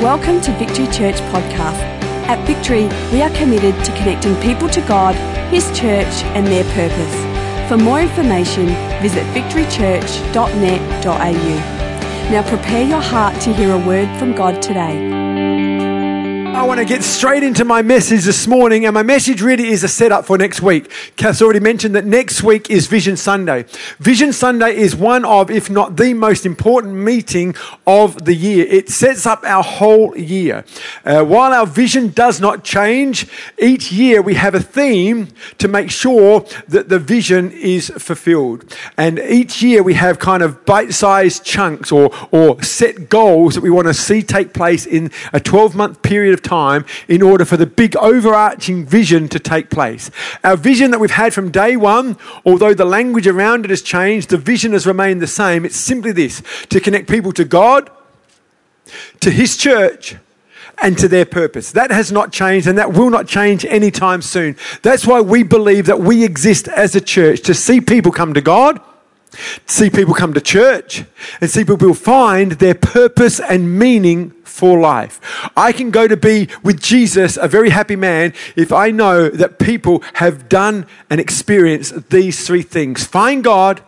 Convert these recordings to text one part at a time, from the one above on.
Welcome to Victory Church Podcast. At Victory, we are committed to connecting people to God, His church, and their purpose. For more information, visit victorychurch.net.au. Now prepare your heart to hear a word from God today. I want to get straight into my message this morning, and my message really is a setup for next week. Kath's already mentioned that next week is Vision Sunday. Vision Sunday is one of, if not the most important meeting of the year. It sets up our whole year. Uh, while our vision does not change, each year we have a theme to make sure that the vision is fulfilled. And each year we have kind of bite sized chunks or, or set goals that we want to see take place in a 12 month period of time time in order for the big overarching vision to take place. Our vision that we've had from day one, although the language around it has changed, the vision has remained the same. It's simply this to connect people to God, to His church, and to their purpose. That has not changed and that will not change anytime soon. That's why we believe that we exist as a church to see people come to God, see people come to church, and see people find their purpose and meaning for life. I can go to be with Jesus, a very happy man, if I know that people have done and experienced these three things find God,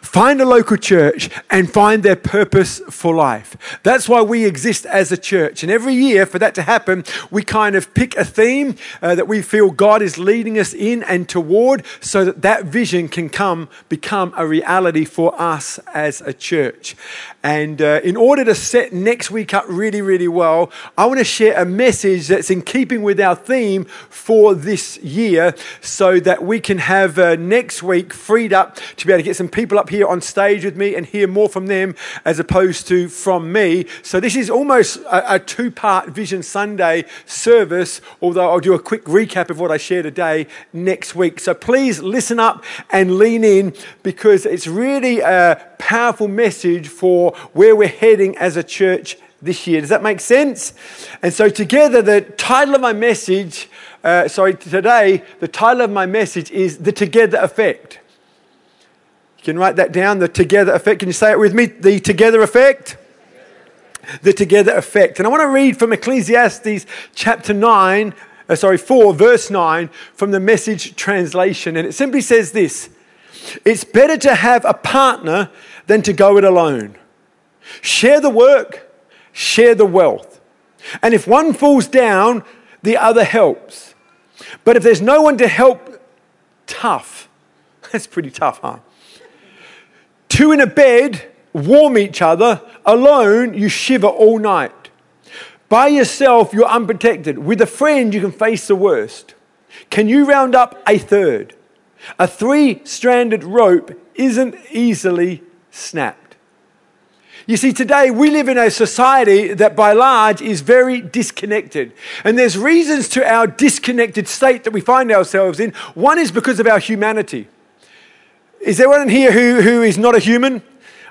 find a local church, and find their purpose for life. That's why we exist as a church. And every year, for that to happen, we kind of pick a theme uh, that we feel God is leading us in and toward so that that vision can come, become a reality for us as a church. And uh, in order to set next week up really, really well, I want to share a message that's in keeping with our theme for this year so that we can have uh, next week freed up to be able to get some people up here on stage with me and hear more from them as opposed to from me. So this is almost a, a two part Vision Sunday service, although I'll do a quick recap of what I share today next week. So please listen up and lean in because it's really a powerful message for where we're heading as a church this year. Does that make sense? And so, together, the title of my message, uh, sorry, today, the title of my message is The Together Effect. You can write that down, the together effect. Can you say it with me? The together effect? The together effect. And I want to read from Ecclesiastes chapter 9, uh, sorry, 4, verse 9, from the message translation. And it simply says this It's better to have a partner than to go it alone. Share the work, share the wealth. And if one falls down, the other helps. But if there's no one to help, tough. That's pretty tough, huh? Two in a bed warm each other. Alone, you shiver all night. By yourself, you're unprotected. With a friend, you can face the worst. Can you round up a third? A three stranded rope isn't easily snapped. You see, today we live in a society that by large is very disconnected. And there's reasons to our disconnected state that we find ourselves in. One is because of our humanity. Is there anyone here who, who is not a human?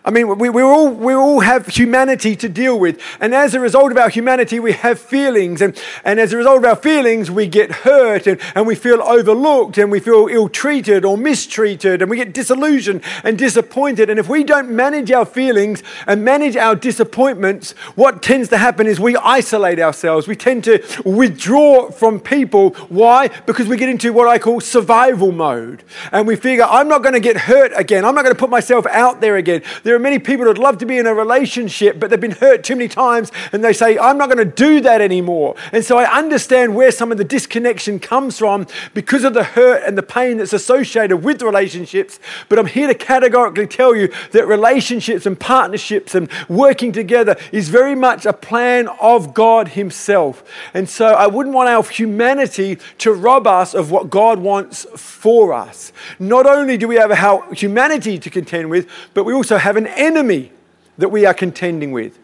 I mean, we, we, all, we all have humanity to deal with. And as a result of our humanity, we have feelings. And, and as a result of our feelings, we get hurt and, and we feel overlooked and we feel ill treated or mistreated and we get disillusioned and disappointed. And if we don't manage our feelings and manage our disappointments, what tends to happen is we isolate ourselves. We tend to withdraw from people. Why? Because we get into what I call survival mode. And we figure, I'm not going to get hurt again. I'm not going to put myself out there again. There there are many people would love to be in a relationship, but they've been hurt too many times and they say, I'm not going to do that anymore. And so I understand where some of the disconnection comes from because of the hurt and the pain that's associated with relationships. But I'm here to categorically tell you that relationships and partnerships and working together is very much a plan of God Himself. And so I wouldn't want our humanity to rob us of what God wants for us. Not only do we have our humanity to contend with, but we also have an an enemy that we are contending with.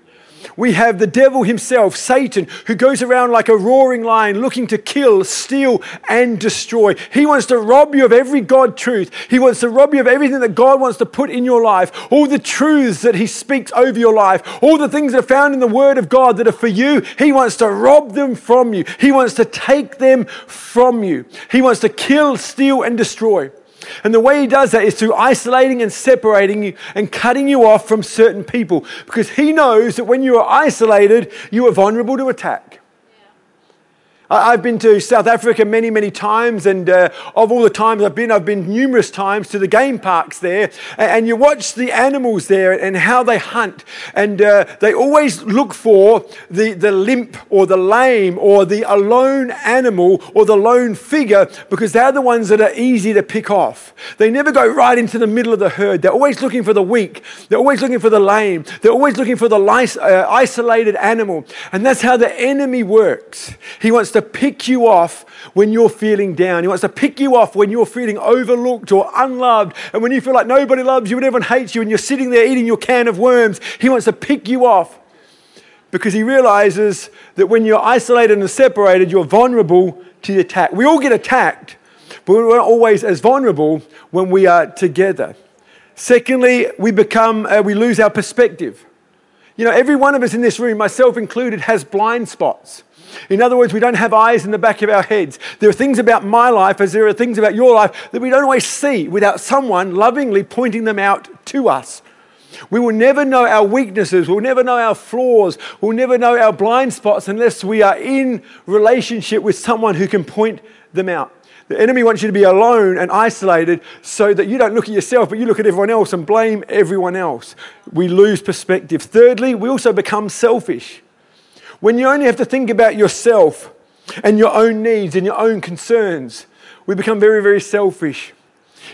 We have the devil himself, Satan, who goes around like a roaring lion looking to kill, steal, and destroy. He wants to rob you of every God truth. He wants to rob you of everything that God wants to put in your life, all the truths that he speaks over your life, all the things that are found in the Word of God that are for you. He wants to rob them from you. He wants to take them from you. He wants to kill, steal, and destroy. And the way he does that is through isolating and separating you and cutting you off from certain people because he knows that when you are isolated, you are vulnerable to attack. I've been to South Africa many, many times, and uh, of all the times I've been, I've been numerous times to the game parks there. And, you watch the animals there and how they hunt, and uh, they always look for the, the limp or the lame or the alone animal or the lone figure because they're the ones that are easy to pick off. They never go right into the middle of the herd. They're always looking for the weak, they're always looking for the lame, they're always looking for the uh, isolated animal. And that's how the enemy works. He wants to pick you off when you're feeling down. He wants to pick you off when you're feeling overlooked or unloved. And when you feel like nobody loves you and everyone hates you and you're sitting there eating your can of worms, he wants to pick you off because he realizes that when you're isolated and separated, you're vulnerable to the attack. We all get attacked, but we're not always as vulnerable when we are together. Secondly, we become, uh, we lose our perspective. You know, every one of us in this room, myself included, has blind spots. In other words, we don't have eyes in the back of our heads. There are things about my life, as there are things about your life, that we don't always see without someone lovingly pointing them out to us. We will never know our weaknesses. We'll never know our flaws. We'll never know our blind spots unless we are in relationship with someone who can point them out. The enemy wants you to be alone and isolated so that you don't look at yourself, but you look at everyone else and blame everyone else. We lose perspective. Thirdly, we also become selfish. When you only have to think about yourself and your own needs and your own concerns, we become very, very selfish.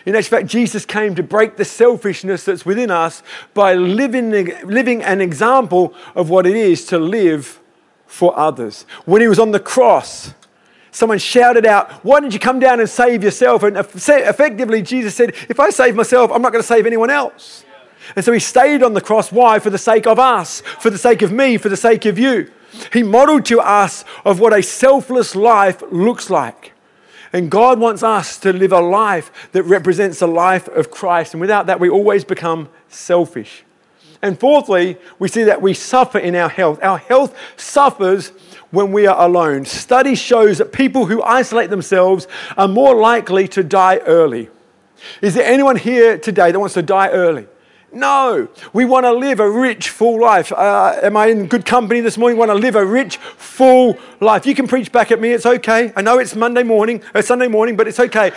In actual fact, Jesus came to break the selfishness that's within us by living, living an example of what it is to live for others. When he was on the cross, someone shouted out, Why didn't you come down and save yourself? And effectively, Jesus said, If I save myself, I'm not going to save anyone else. And so he stayed on the cross. Why? For the sake of us, for the sake of me, for the sake of you. He modeled to us of what a selfless life looks like. And God wants us to live a life that represents the life of Christ. And without that, we always become selfish. And fourthly, we see that we suffer in our health. Our health suffers when we are alone. Study shows that people who isolate themselves are more likely to die early. Is there anyone here today that wants to die early? No, we want to live a rich, full life. Uh, am I in good company this morning? Want to live a rich, full life. You can preach back at me, it's okay. I know it's Monday morning, or uh, Sunday morning, but it's okay.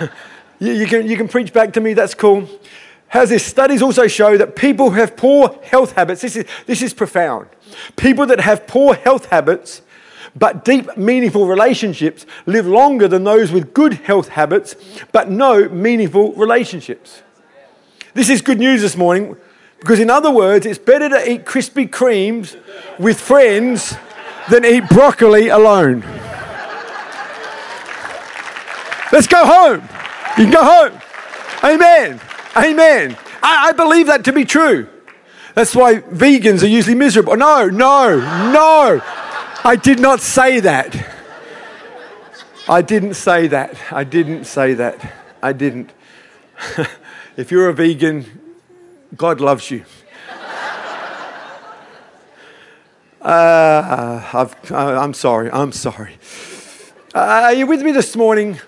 you, you, can, you can preach back to me, that's cool. How's this? Studies also show that people who have poor health habits, this is, this is profound. People that have poor health habits but deep, meaningful relationships live longer than those with good health habits but no meaningful relationships. This is good news this morning because, in other words, it's better to eat Krispy Kremes with friends than eat broccoli alone. Let's go home. You can go home. Amen. Amen. I, I believe that to be true. That's why vegans are usually miserable. No, no, no. I did not say that. I didn't say that. I didn't say that. I didn't. If you're a vegan, God loves you. Uh, i am sorry. I'm sorry. Uh, are you with me this morning?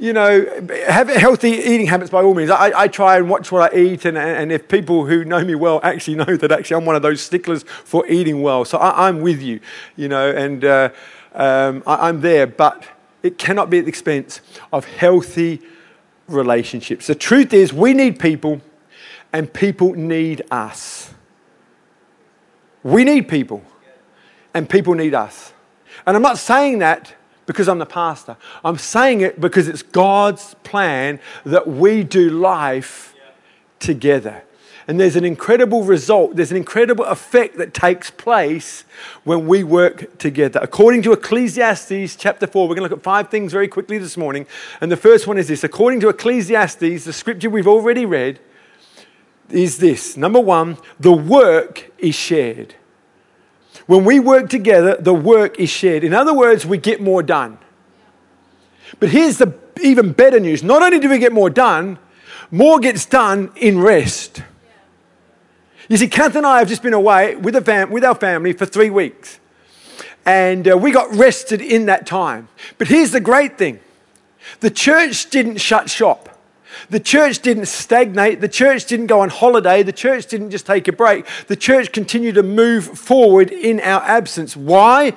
You know, have healthy eating habits by all means. I, I try and watch what I eat, and, and if people who know me well actually know that actually I'm one of those sticklers for eating well. So I, am with you, you know, and uh, um, I, I'm there. But it cannot be at the expense of healthy relationships. The truth is, we need people, and people need us. We need people, and people need us. And I'm not saying that because I'm the pastor. I'm saying it because it's God's plan that we do life together. And there's an incredible result, there's an incredible effect that takes place when we work together. According to Ecclesiastes chapter 4, we're going to look at five things very quickly this morning. And the first one is this according to Ecclesiastes, the scripture we've already read, is this number one, the work is shared. When we work together, the work is shared. In other words, we get more done. But here's the even better news not only do we get more done, more gets done in rest. You see, Kath and I have just been away with, fam- with our family for three weeks. And uh, we got rested in that time. But here's the great thing the church didn't shut shop. The church didn't stagnate. The church didn't go on holiday. The church didn't just take a break. The church continued to move forward in our absence. Why?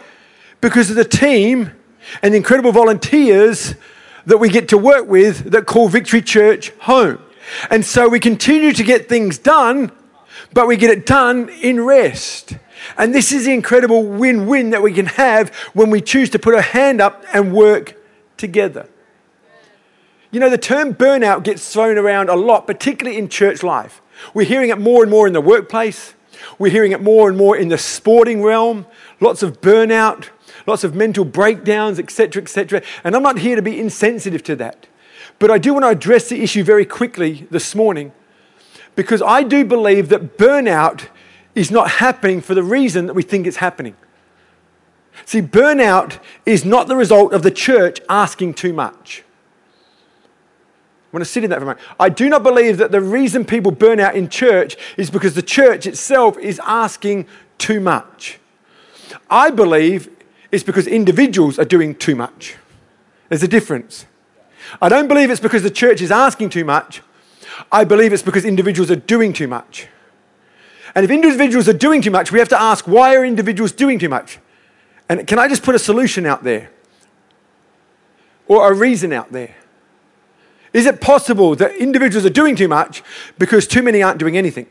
Because of the team and the incredible volunteers that we get to work with that call Victory Church home. And so we continue to get things done, but we get it done in rest. And this is the incredible win win that we can have when we choose to put our hand up and work together. You know, the term burnout gets thrown around a lot, particularly in church life. We're hearing it more and more in the workplace. We're hearing it more and more in the sporting realm. Lots of burnout, lots of mental breakdowns, etc., etc. And I'm not here to be insensitive to that. But I do want to address the issue very quickly this morning because I do believe that burnout is not happening for the reason that we think it's happening. See, burnout is not the result of the church asking too much. I want to sit in that for a moment. I do not believe that the reason people burn out in church is because the church itself is asking too much. I believe it's because individuals are doing too much. There's a difference. I don't believe it's because the church is asking too much. I believe it's because individuals are doing too much. And if individuals are doing too much, we have to ask why are individuals doing too much? And can I just put a solution out there? Or a reason out there? Is it possible that individuals are doing too much because too many aren't doing anything?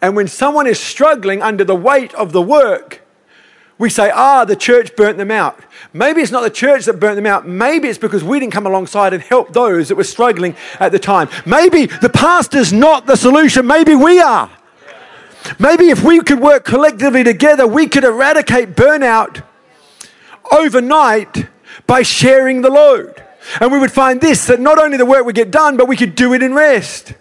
And when someone is struggling under the weight of the work, we say, ah, the church burnt them out. Maybe it's not the church that burnt them out. Maybe it's because we didn't come alongside and help those that were struggling at the time. Maybe the pastor's not the solution. Maybe we are. Maybe if we could work collectively together, we could eradicate burnout overnight by sharing the load. And we would find this that not only the work would get done, but we could do it in rest.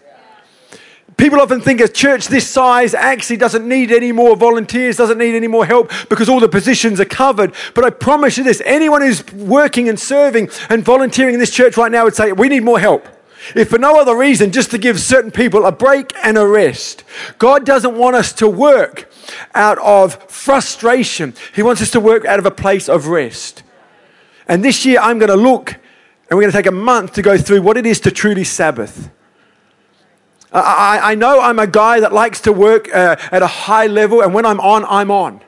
People often think a church this size actually doesn't need any more volunteers, doesn't need any more help because all the positions are covered. But I promise you this anyone who's working and serving and volunteering in this church right now would say, We need more help. If for no other reason, just to give certain people a break and a rest. God doesn't want us to work out of frustration, He wants us to work out of a place of rest. And this year, I'm going to look and we're going to take a month to go through what it is to truly Sabbath. I, I know I'm a guy that likes to work uh, at a high level, and when I'm on, I'm on.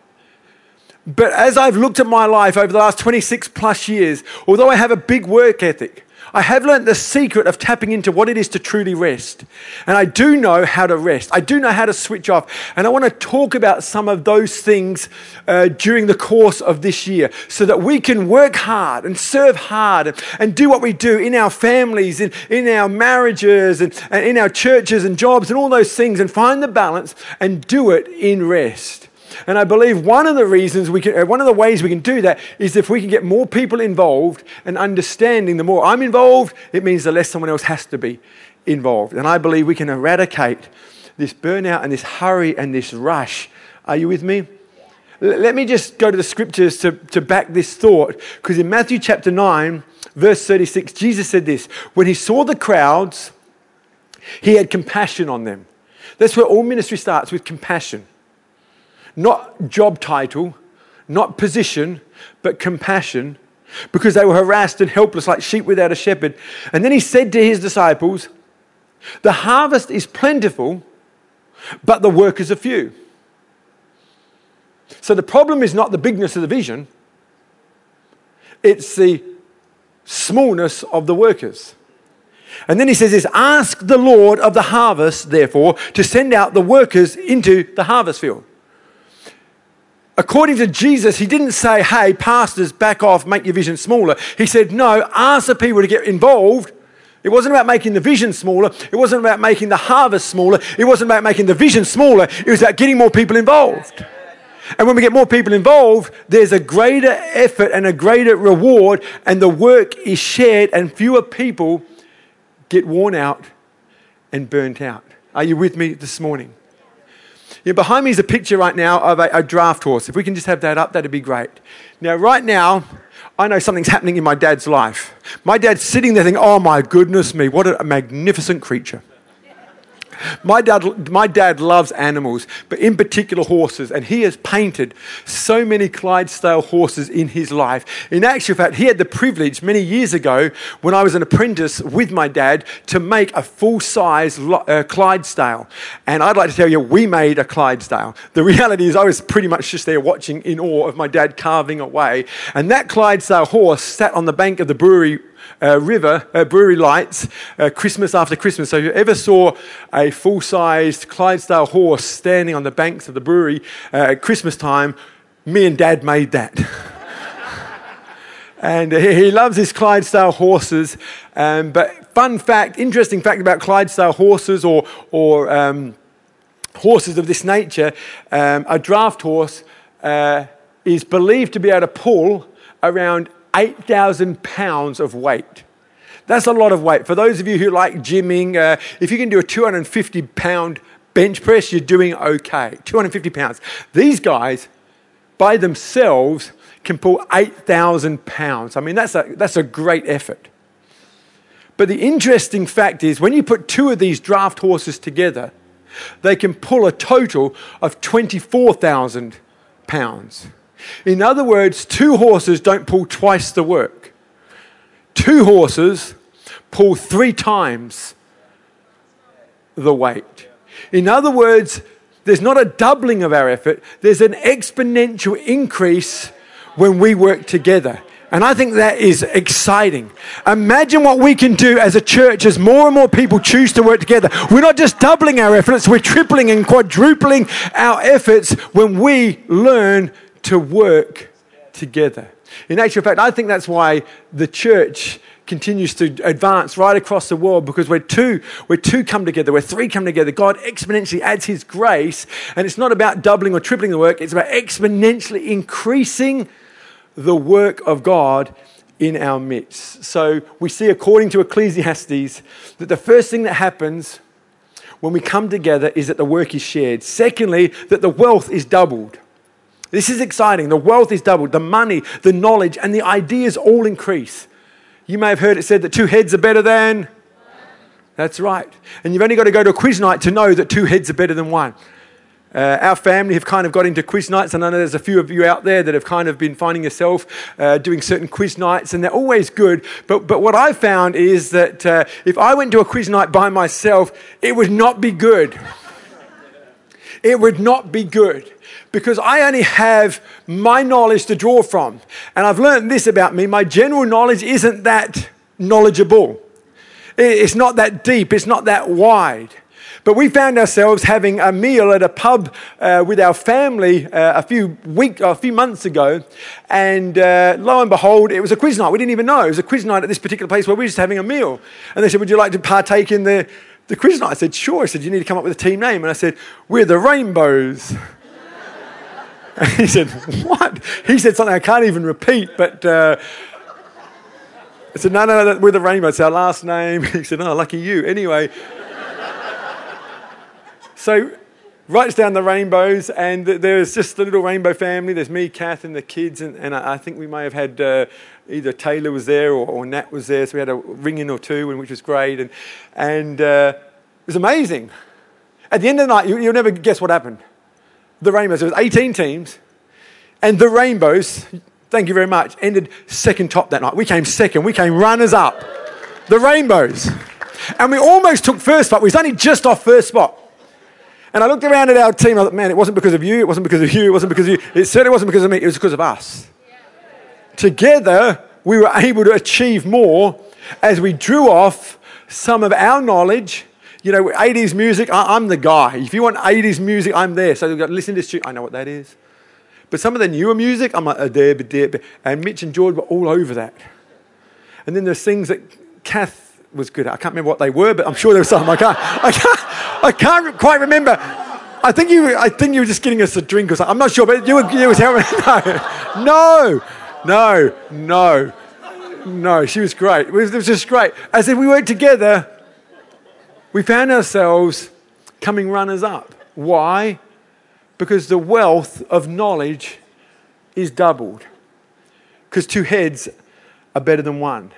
But as I've looked at my life over the last 26 plus years, although I have a big work ethic, I have learned the secret of tapping into what it is to truly rest. And I do know how to rest. I do know how to switch off. And I want to talk about some of those things uh, during the course of this year so that we can work hard and serve hard and do what we do in our families, in, in our marriages, and, and in our churches and jobs and all those things and find the balance and do it in rest. And I believe one of the reasons we can, uh, one of the ways we can do that is if we can get more people involved and understanding the more I'm involved, it means the less someone else has to be involved. And I believe we can eradicate this burnout and this hurry and this rush. Are you with me? Let me just go to the scriptures to, to back this thought. Because in Matthew chapter 9, verse 36, Jesus said this When he saw the crowds, he had compassion on them. That's where all ministry starts with compassion. Not job title, not position, but compassion, because they were harassed and helpless like sheep without a shepherd. And then he said to his disciples, The harvest is plentiful, but the workers are few. So the problem is not the bigness of the vision, it's the smallness of the workers. And then he says this Ask the Lord of the harvest, therefore, to send out the workers into the harvest field according to Jesus, he didn't say, hey, pastors, back off, make your vision smaller. He said, no, ask the people to get involved. It wasn't about making the vision smaller. It wasn't about making the harvest smaller. It wasn't about making the vision smaller. It was about getting more people involved. And when we get more people involved, there's a greater effort and a greater reward, and the work is shared, and fewer people get worn out and burnt out. Are you with me this morning? Yeah, behind me is a picture right now of a, a draft horse. If we can just have that up, that'd be great. Now, right now, I know something's happening in my dad's life. My dad's sitting there thinking, oh my goodness me, what a magnificent creature. My, dad, my dad loves animals, but in particular horses, and he has painted so many Clydesdale horses in his life. In actual fact, he had the privilege many years ago when I was an apprentice with my dad to make a full size uh, Clydesdale. And I'd like to tell you, we made a Clydesdale. The reality is, I was pretty much just there watching in awe of my dad carving away. And that Clydesdale horse sat on the bank of the brewery uh, river, uh, brewery lights, uh, Christmas after Christmas. So if you ever saw a full sized Clydesdale horse standing on the banks of the brewery uh, at Christmas time, me and Dad made that. and he loves his Clydesdale horses. Um, but fun fact, interesting fact about Clydesdale horses or, or um, horses of this nature, um, a draft horse uh, is believed to be able to pull around 8,000 pounds of weight. That's a lot of weight. For those of you who like gymming, uh, if you can do a 250 pound bench press, you're doing okay. 250 pounds. These guys, by themselves, can pull 8,000 pounds. I mean, that's a, that's a great effort. But the interesting fact is, when you put two of these draft horses together, they can pull a total of 24,000 pounds. In other words, two horses don't pull twice the work. Two horses pull three times the weight. In other words, there's not a doubling of our effort, there's an exponential increase when we work together. And I think that is exciting. Imagine what we can do as a church as more and more people choose to work together. We're not just doubling our efforts, we're tripling and quadrupling our efforts when we learn to work together. In actual fact, I think that's why the church continues to advance right across the world because we're two, we're two come together, we're three come together. God exponentially adds His grace, and it's not about doubling or tripling the work, it's about exponentially increasing the work of God in our midst. So we see, according to Ecclesiastes, that the first thing that happens when we come together is that the work is shared. Secondly, that the wealth is doubled. This is exciting. The wealth is doubled, the money, the knowledge, and the ideas all increase. You may have heard it said that two heads are better than. That's right. And you've only got to go to a quiz night to know that two heads are better than one. Uh, our family have kind of got into quiz nights, and I know there's a few of you out there that have kind of been finding yourself uh, doing certain quiz nights, and they're always good. But, but what I found is that uh, if I went to a quiz night by myself, it would not be good. It would not be good because I only have my knowledge to draw from. And I've learned this about me my general knowledge isn't that knowledgeable, it's not that deep, it's not that wide. But we found ourselves having a meal at a pub uh, with our family uh, a few week, a few months ago, and uh, lo and behold, it was a quiz night. We didn't even know it was a quiz night at this particular place where we were just having a meal. And they said, "Would you like to partake in the the quiz night?" I said, "Sure." I said, "You need to come up with a team name," and I said, "We're the Rainbows." And he said, What? He said something I can't even repeat, but uh, I said, No, no, no, we're the rainbow. It's our last name. He said, Oh, lucky you. Anyway, so writes down the rainbows, and there's just the little rainbow family. There's me, Kath, and the kids, and, and I think we may have had uh, either Taylor was there or, or, Nat was there, so we had a ring in or two, which was great, and, and uh, it was amazing. At the end of the night, you, you'll never guess what happened the Rainbows. There was 18 teams, and the Rainbows, thank you very much, ended second top that night. We came second. We came runners up. The Rainbows. And we almost took first spot. We was only just off first spot. And I looked around at our team. I thought, man, it wasn't because of you. It wasn't because of you. It wasn't because of you. It certainly wasn't because of me. It was because of us. Together, we were able to achieve more as we drew off some of our knowledge you know, 80s music, I, am the guy. If you want 80s music, I'm there. So got listen to this tune. I know what that is. But some of the newer music, I'm like, a deb, deb. And Mitch and George were all over that. And then there's things that Kath was good at. I can't remember what they were, but I'm sure there were some. I can't, I can't, I can't quite remember. I think you, I think you were just getting us a drink or something. I'm not sure, but you were, you were no, no, no, no, no. She was great. It was, just great. As if we worked together, we found ourselves coming runners up. Why? Because the wealth of knowledge is doubled. Because two heads are better than one.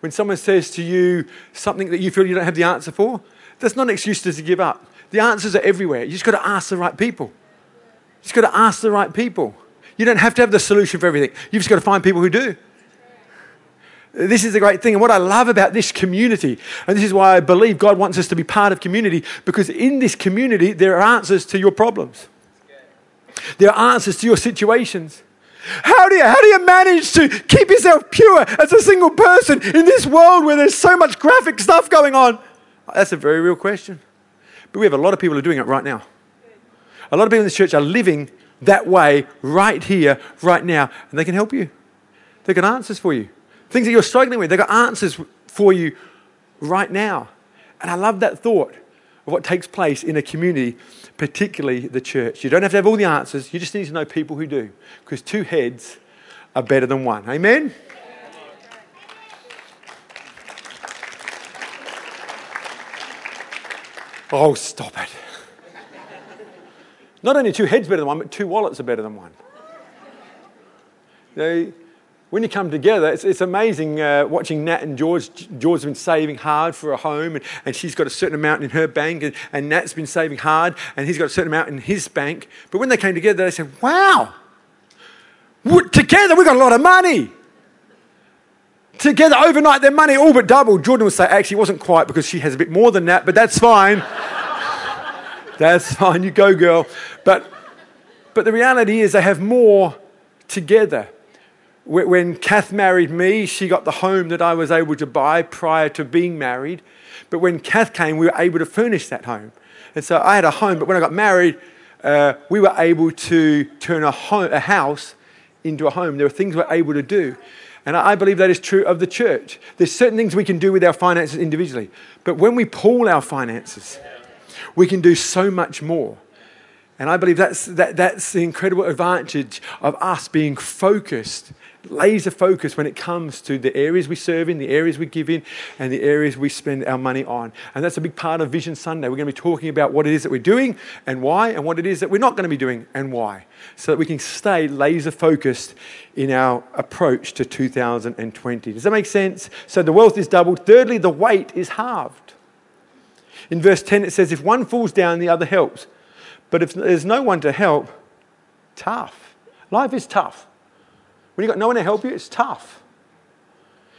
When someone says to you something that you feel you don't have the answer for, That's not an excuse to give up. The answers are everywhere. You just got to ask the right people. You just got to ask the right people. You don't have to have the solution for everything. You've just got to find people who do. This is the great thing. And what I love about this community, and this is why I believe God wants us to be part of community, because in this community, there are answers to your problems. There are answers to your situations. How do you, how do you manage to keep yourself pure as a single person in this world where there's so much graphic stuff going on? That's a very real question. But we have a lot of people who are doing it right now. A lot of people in this church are living that way right here, right now, and they can help you. They've got answers for you. Things that you're struggling with, they've got answers for you right now. And I love that thought of what takes place in a community, particularly the church. You don't have to have all the answers, you just need to know people who do, because two heads are better than one. Amen? Oh, stop it. Not only two heads better than one, but two wallets are better than one. They, when you come together, it's, it's amazing uh, watching Nat and George. George has been saving hard for a home, and, and she's got a certain amount in her bank, and, and Nat's been saving hard, and he's got a certain amount in his bank. But when they came together, they said, Wow, together we've got a lot of money. Together overnight, their money all but doubled. Jordan would say, Actually, it wasn't quite because she has a bit more than that, but that's fine. That's fine, you go, girl. But, but the reality is, they have more together. When Kath married me, she got the home that I was able to buy prior to being married. But when Kath came, we were able to furnish that home. And so I had a home, but when I got married, uh, we were able to turn a, home, a house into a home. There were things we were able to do. And I believe that is true of the church. There's certain things we can do with our finances individually. But when we pool our finances, we can do so much more. And I believe that's, that, that's the incredible advantage of us being focused, laser focused when it comes to the areas we serve in, the areas we give in, and the areas we spend our money on. And that's a big part of Vision Sunday. We're going to be talking about what it is that we're doing and why, and what it is that we're not going to be doing and why, so that we can stay laser focused in our approach to 2020. Does that make sense? So the wealth is doubled. Thirdly, the weight is halved. In verse 10, it says, If one falls down, the other helps. But if there's no one to help, tough. Life is tough. When you've got no one to help you, it's tough.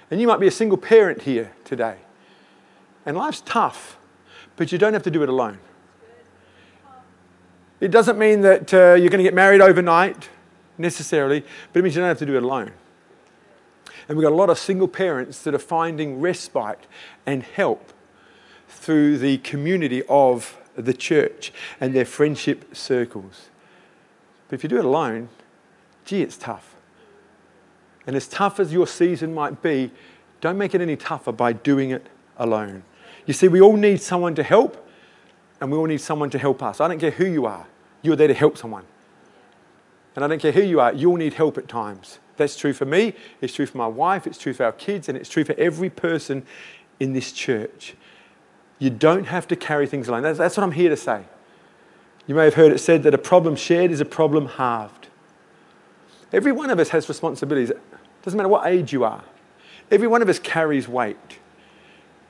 And you might be a single parent here today. And life's tough, but you don't have to do it alone. It doesn't mean that uh, you're going to get married overnight necessarily, but it means you don't have to do it alone. And we've got a lot of single parents that are finding respite and help through the community of the church and their friendship circles. But if you do it alone, gee, it's tough. And as tough as your season might be, don't make it any tougher by doing it alone. You see, we all need someone to help, and we all need someone to help us. I don't care who you are, you're there to help someone. And I don't care who you are, you'll need help at times. That's true for me, it's true for my wife, it's true for our kids, and it's true for every person in this church. You don't have to carry things alone. That's, that's what I'm here to say. You may have heard it said that a problem shared is a problem halved. Every one of us has responsibilities. It doesn't matter what age you are. Every one of us carries weight.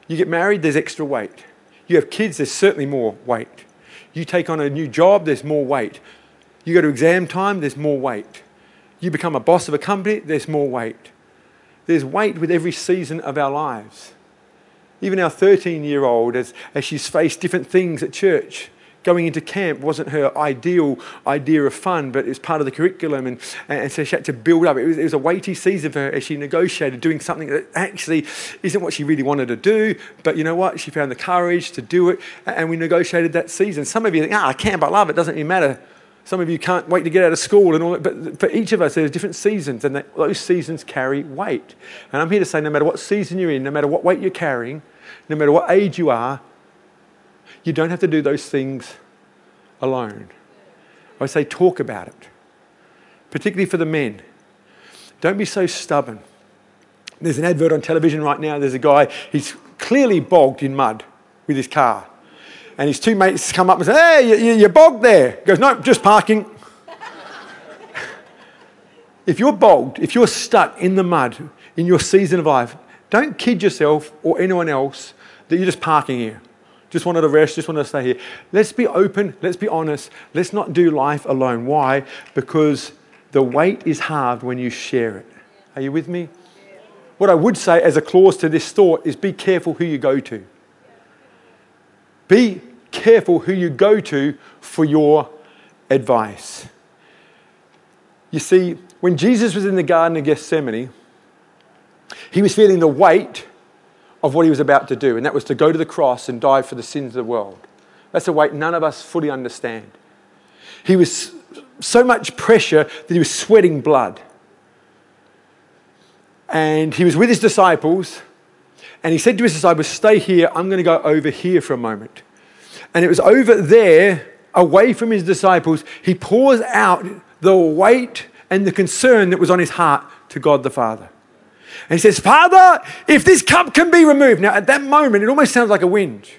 You get married, there's extra weight. You have kids, there's certainly more weight. You take on a new job, there's more weight. You go to exam time, there's more weight. You become a boss of a company, there's more weight. There's weight with every season of our lives. Even our 13 year old, as, as she's faced different things at church, going into camp wasn't her ideal idea of fun, but it was part of the curriculum. And, and so she had to build up. It was, it was a weighty season for her as she negotiated doing something that actually isn't what she really wanted to do. But you know what? She found the courage to do it. And we negotiated that season. Some of you think, ah, I but I love it. Doesn't even matter. Some of you can't wait to get out of school and all that. But for each of us, there's different seasons, and those seasons carry weight. And I'm here to say no matter what season you're in, no matter what weight you're carrying, no matter what age you are, you don't have to do those things alone. I say talk about it, particularly for the men. Don't be so stubborn. There's an advert on television right now. There's a guy, he's clearly bogged in mud with his car. And his two mates come up and say, Hey, you're bogged there. He goes, No, just parking. if you're bogged, if you're stuck in the mud in your season of life, don't kid yourself or anyone else that you're just parking here. just wanted to rest, just wanted to stay here. Let's be open, let's be honest, let's not do life alone. Why? Because the weight is halved when you share it. Are you with me? What I would say as a clause to this thought is be careful who you go to. Be careful who you go to for your advice. You see, when Jesus was in the Garden of Gethsemane, he was feeling the weight of what he was about to do, and that was to go to the cross and die for the sins of the world. That's a weight none of us fully understand. He was so much pressure that he was sweating blood. And he was with his disciples, and he said to his disciples, Stay here, I'm going to go over here for a moment. And it was over there, away from his disciples, he pours out the weight and the concern that was on his heart to God the Father. And he says, Father, if this cup can be removed. Now, at that moment, it almost sounds like a whinge.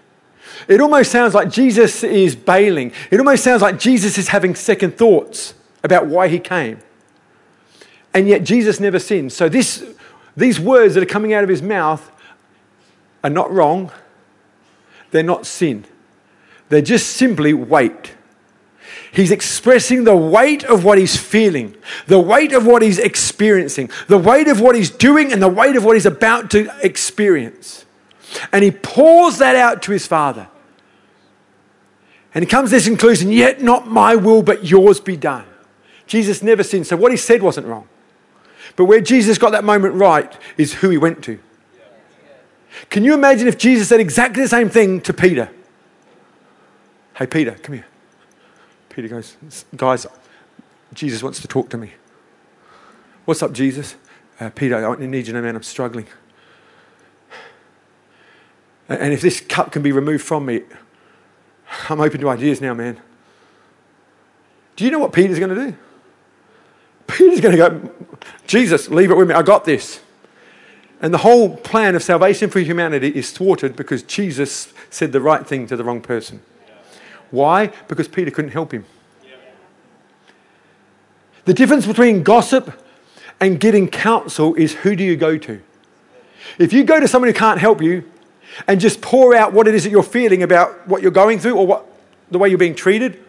It almost sounds like Jesus is bailing. It almost sounds like Jesus is having second thoughts about why he came. And yet, Jesus never sinned. So, this, these words that are coming out of his mouth are not wrong, they're not sin. They're just simply weight. He's expressing the weight of what he's feeling, the weight of what he's experiencing, the weight of what he's doing, and the weight of what he's about to experience. And he pours that out to his father. And he comes to this conclusion yet not my will, but yours be done. Jesus never sinned, so what he said wasn't wrong. But where Jesus got that moment right is who he went to. Can you imagine if Jesus said exactly the same thing to Peter? Hey, Peter, come here. Peter goes, Guys, Jesus wants to talk to me. What's up, Jesus? Uh, Peter, I need you to know, man, I'm struggling. And if this cup can be removed from me, I'm open to ideas now, man. Do you know what Peter's going to do? Peter's going to go, Jesus, leave it with me. I got this. And the whole plan of salvation for humanity is thwarted because Jesus said the right thing to the wrong person. Why? Because Peter couldn't help him. The difference between gossip and getting counsel is who do you go to? If you go to someone who can't help you and just pour out what it is that you're feeling about what you're going through or what, the way you're being treated,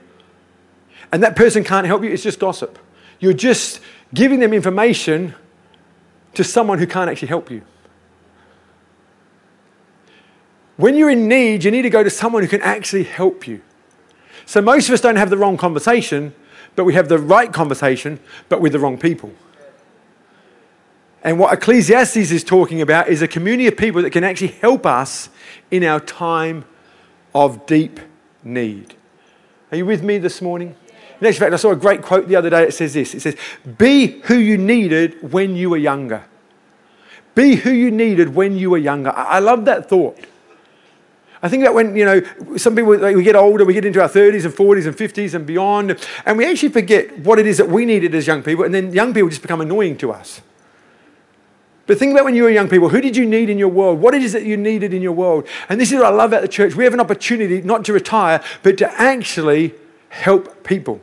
and that person can't help you, it's just gossip. You're just giving them information to someone who can't actually help you. When you're in need, you need to go to someone who can actually help you. So most of us don't have the wrong conversation, but we have the right conversation, but with the wrong people. And what Ecclesiastes is talking about is a community of people that can actually help us in our time of deep need. Are you with me this morning? In actual fact, I saw a great quote the other day. It says this It says, Be who you needed when you were younger. Be who you needed when you were younger. I love that thought. I think that when, you know, some people, like, we get older, we get into our 30s and 40s and 50s and beyond, and we actually forget what it is that we needed as young people, and then young people just become annoying to us. But think about when you were young people. Who did you need in your world? What it is that you needed in your world? And this is what I love about the church. We have an opportunity not to retire, but to actually help people.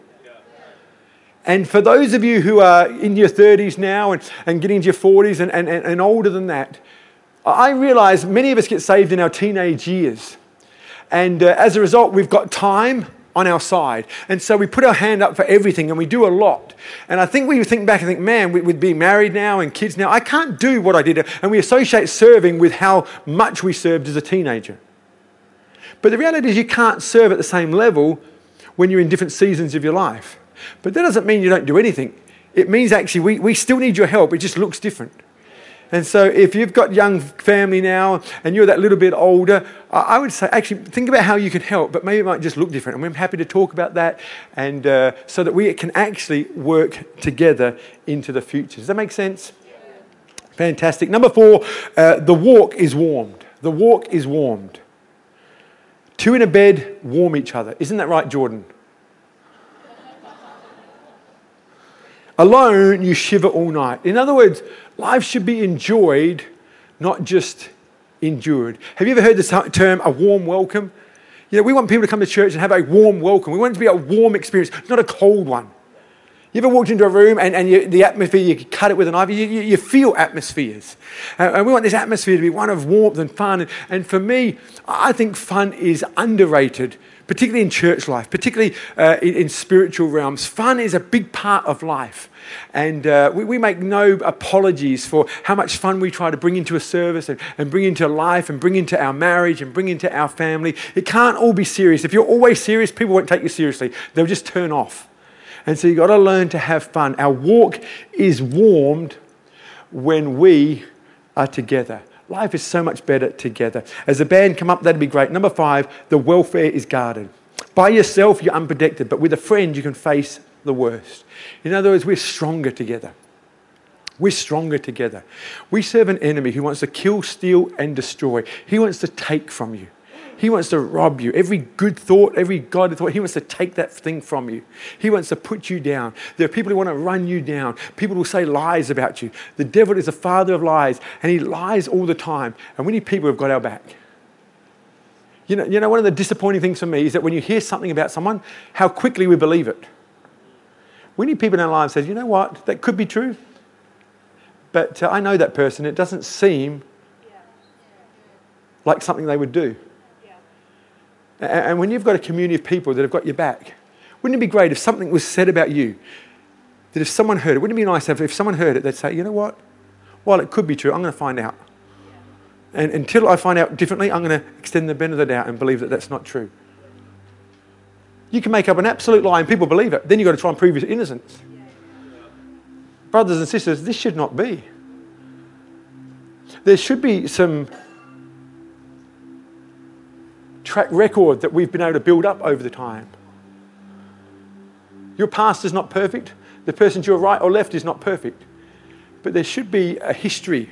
And for those of you who are in your 30s now and, and getting into your 40s and, and, and older than that, I realize many of us get saved in our teenage years. And uh, as a result, we've got time on our side. And so we put our hand up for everything and we do a lot. And I think we think back and think, man, with being married now and kids now, I can't do what I did. And we associate serving with how much we served as a teenager. But the reality is, you can't serve at the same level when you're in different seasons of your life. But that doesn't mean you don't do anything. It means actually we, we still need your help, it just looks different. And so, if you've got young family now and you're that little bit older, I would say actually think about how you can help, but maybe it might just look different. And we're happy to talk about that, and uh, so that we can actually work together into the future. Does that make sense? Fantastic. Number four, uh, the walk is warmed. The walk is warmed. Two in a bed warm each other. Isn't that right, Jordan? Alone, you shiver all night. In other words, life should be enjoyed, not just endured. Have you ever heard the term a warm welcome? You know, we want people to come to church and have a warm welcome. We want it to be a warm experience, not a cold one. You ever walked into a room and, and you, the atmosphere, you could cut it with an knife, you, you, you feel atmospheres. And we want this atmosphere to be one of warmth and fun. And, and for me, I think fun is underrated, particularly in church life, particularly uh, in, in, spiritual realms. Fun is a big part of life. And uh, we, we, make no apologies for how much fun we try to bring into a service and, and bring into life and bring into our marriage and bring into our family. It can't all be serious. If you're always serious, people won't take you seriously, they'll just turn off. And so you've got to learn to have fun. Our walk is warmed when we are together. Life is so much better together. As a band come up, that'd be great. Number five, the welfare is guarded. By yourself, you're unprotected, but with a friend, you can face the worst. In other words, we're stronger together. We're stronger together. We serve an enemy who wants to kill, steal, and destroy. He wants to take from you. He wants to rob you. Every good thought, every godly thought, he wants to take that thing from you. He wants to put you down. There are people who want to run you down. People will say lies about you. The devil is the father of lies, and he lies all the time. And we need people who've got our back. You know, you know, one of the disappointing things for me is that when you hear something about someone, how quickly we believe it. We need people in our lives who say, you know what, that could be true. But uh, I know that person. It doesn't seem like something they would do. And when you've got a community of people that have got your back, wouldn't it be great if something was said about you? That if someone heard it, wouldn't it be nice if, if someone heard it, they'd say, you know what? While it could be true, I'm going to find out. And until I find out differently, I'm going to extend the benefit of the doubt and believe that that's not true. You can make up an absolute lie and people believe it. Then you've got to try and prove your innocence. Brothers and sisters, this should not be. There should be some track record that we've been able to build up over the time. Your past is not perfect. The person to your right or left is not perfect. But there should be a history.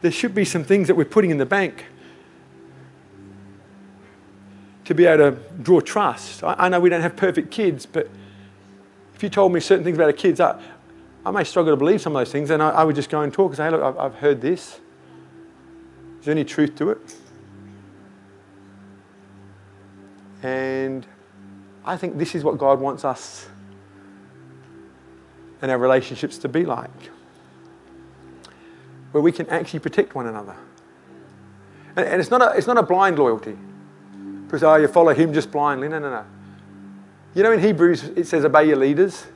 There should be some things that we're putting in the bank to be able to draw trust. I, I know we don't have perfect kids, but if you told me certain things about our kids, I, I may struggle to believe some of those things, and I, I would just go and talk and say, hey, look, I've, I've heard this. Is there any truth to it? And I think this is what God wants us and our relationships to be like, where we can actually protect one another. And, and it's, not a, it's not a blind loyalty, because, oh, you follow him just blindly. No, no, no. You know, in Hebrews, it says, obey your leaders.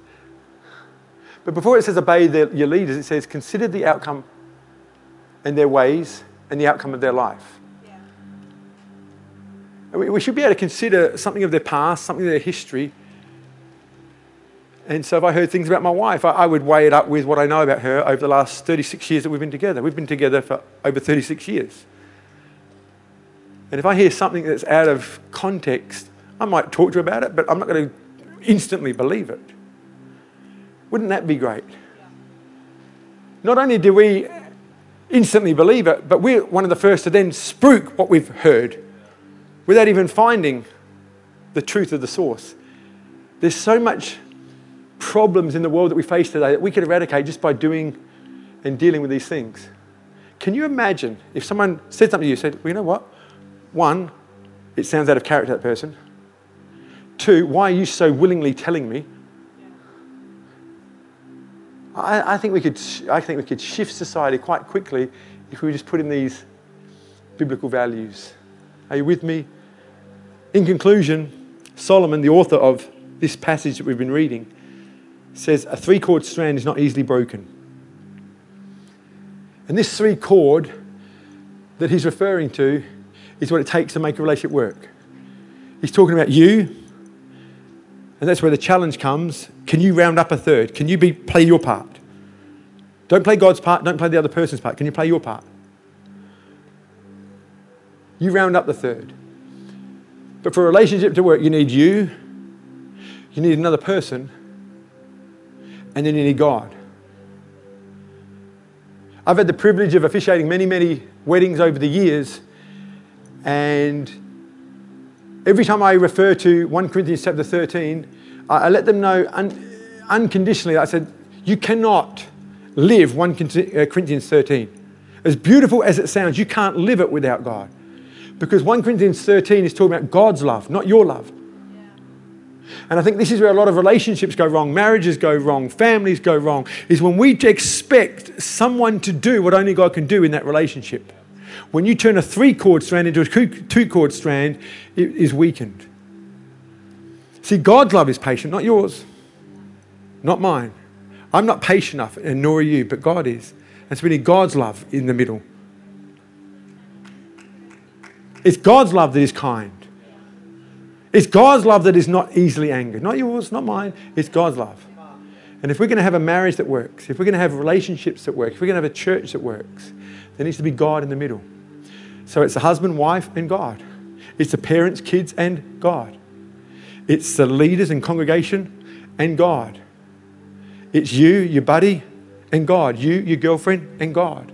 But before it says obey your leaders, it says consider the outcome and their ways and the outcome of their life. We should be able to consider something of their past, something of their history. And so if I heard things about my wife, I would weigh it up with what I know about her over the last 36 years that we've been together. We've been together for over 36 years. And if I hear something that's out of context, I might talk to her about it, but I'm not going to instantly believe it. Wouldn't that be great? Not only do we instantly believe it, but we're one of the first to then spruik what we've heard without even finding the truth of the source. There's so much problems in the world that we face today that we could eradicate just by doing and dealing with these things. Can you imagine if someone said something to you, said, well, you know what? One, it sounds out of character, that person. Two, why are you so willingly telling me? I, I, think we could, I think we could shift society quite quickly if we just put in these biblical values. Are you with me? In conclusion, Solomon, the author of this passage that we've been reading, says a three cord strand is not easily broken. And this three cord that he's referring to is what it takes to make a relationship work. He's talking about you, and that's where the challenge comes. Can you round up a third? Can you be, play your part? Don't play God's part, don't play the other person's part. Can you play your part? You round up the third. But for a relationship to work, you need you, you need another person, and then you need God. I've had the privilege of officiating many, many weddings over the years, and every time I refer to 1 Corinthians chapter 13, I, let them know un- unconditionally. I said, You cannot live 1 uh, Corinthians 13. As beautiful as it sounds, you can't live it without God. Because 1 Corinthians 13 is talking about God's love, not your love. And I think this is where a lot of relationships go wrong, marriages go wrong, families go wrong, is when we expect someone to do what only God can do in that relationship. When you turn a three cord strand into a two cord strand, it is weakened. See, God's love is patient, not yours, not mine. I'm not patient enough, and nor are you, but God is. And so we need God's love in the middle. It's God's love that is kind. It's God's love that is not easily angered. Not yours, not mine. It's God's love. And if we're going to have a marriage that works, if we're going to have relationships that work, if we're going to have a church that works, there needs to be God in the middle. So it's the husband, wife, and God. It's the parents, kids, and God. It's the leaders and congregation and God. It's you, your buddy, and God. You, your girlfriend, and God.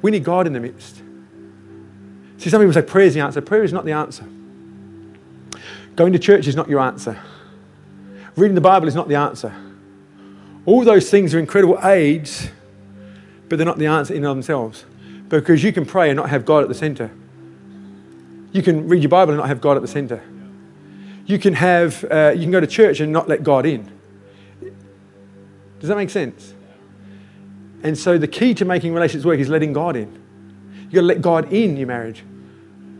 We need God in the midst. See, some people say prayer is the answer. Prayer is not the answer. Going to church is not your answer. Reading the Bible is not the answer. All those things are incredible aids, but they're not the answer in themselves. Because you can pray and not have God at the center. You can read your Bible and not have God at the center. You can have, uh, you can go to church and not let God in. Does that make sense? And so the key to making relationships work is letting God in. You've got to let God in your marriage.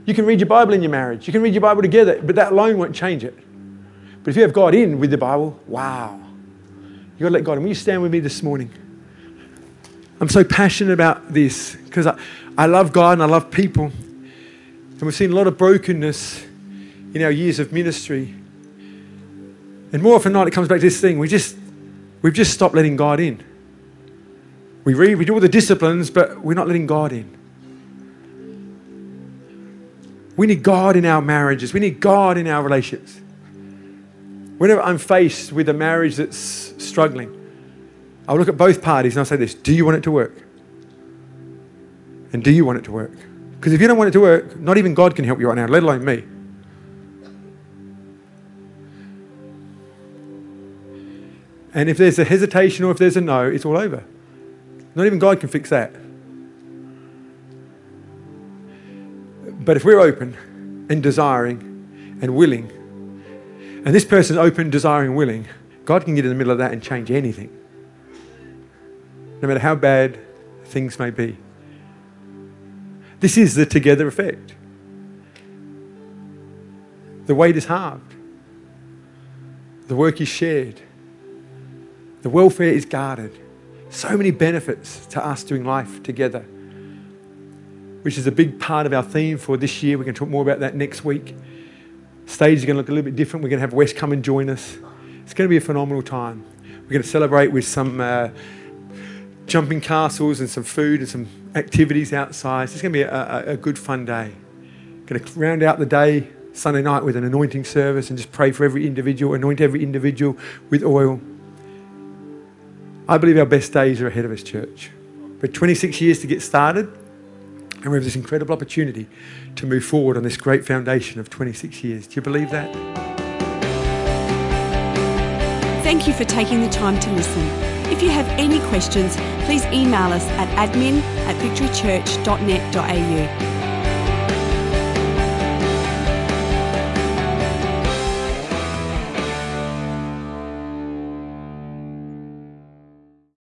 You can read your Bible in your marriage. You can read your Bible together, but that alone won't change it. But if you have God in with the Bible, wow. You've got to let God in. Will you stand with me this morning? I'm so passionate about this because I, I love God and I love people. And we've seen a lot of brokenness in our years of ministry. And more often than not, it comes back to this thing. We just, we've just stopped letting God in. We read, we do all the disciplines, but we're not letting God in. We need God in our marriages. We need God in our relationships. Whenever I'm faced with a marriage that's struggling, I'll look at both parties and I'll say this Do you want it to work? And do you want it to work? Because if you don't want it to work, not even God can help you right now, let alone me. And if there's a hesitation or if there's a no, it's all over. Not even God can fix that. But if we're open and desiring and willing, and this person's open, desiring, and willing, God can get in the middle of that and change anything. No matter how bad things may be. This is the together effect. The weight is halved. The work is shared. The welfare is guarded. So many benefits to us doing life together which is a big part of our theme for this year. We're going to talk more about that next week. Stage is going to look a little bit different. We're going to have Wes come and join us. It's going to be a phenomenal time. We're going to celebrate with some uh, jumping castles and some food and some activities outside. it's going to be a, a, good, fun day. Going to round out the day Sunday night with an anointing service and just pray for every individual, anoint every individual with oil. I believe our best days are ahead of us, church. We're 26 years to get started. And we have this incredible opportunity to move forward on this great foundation of 26 years. Do you believe that? Thank you for taking the time to listen. If you have any questions, please email us at admin at victorychurch.net.au.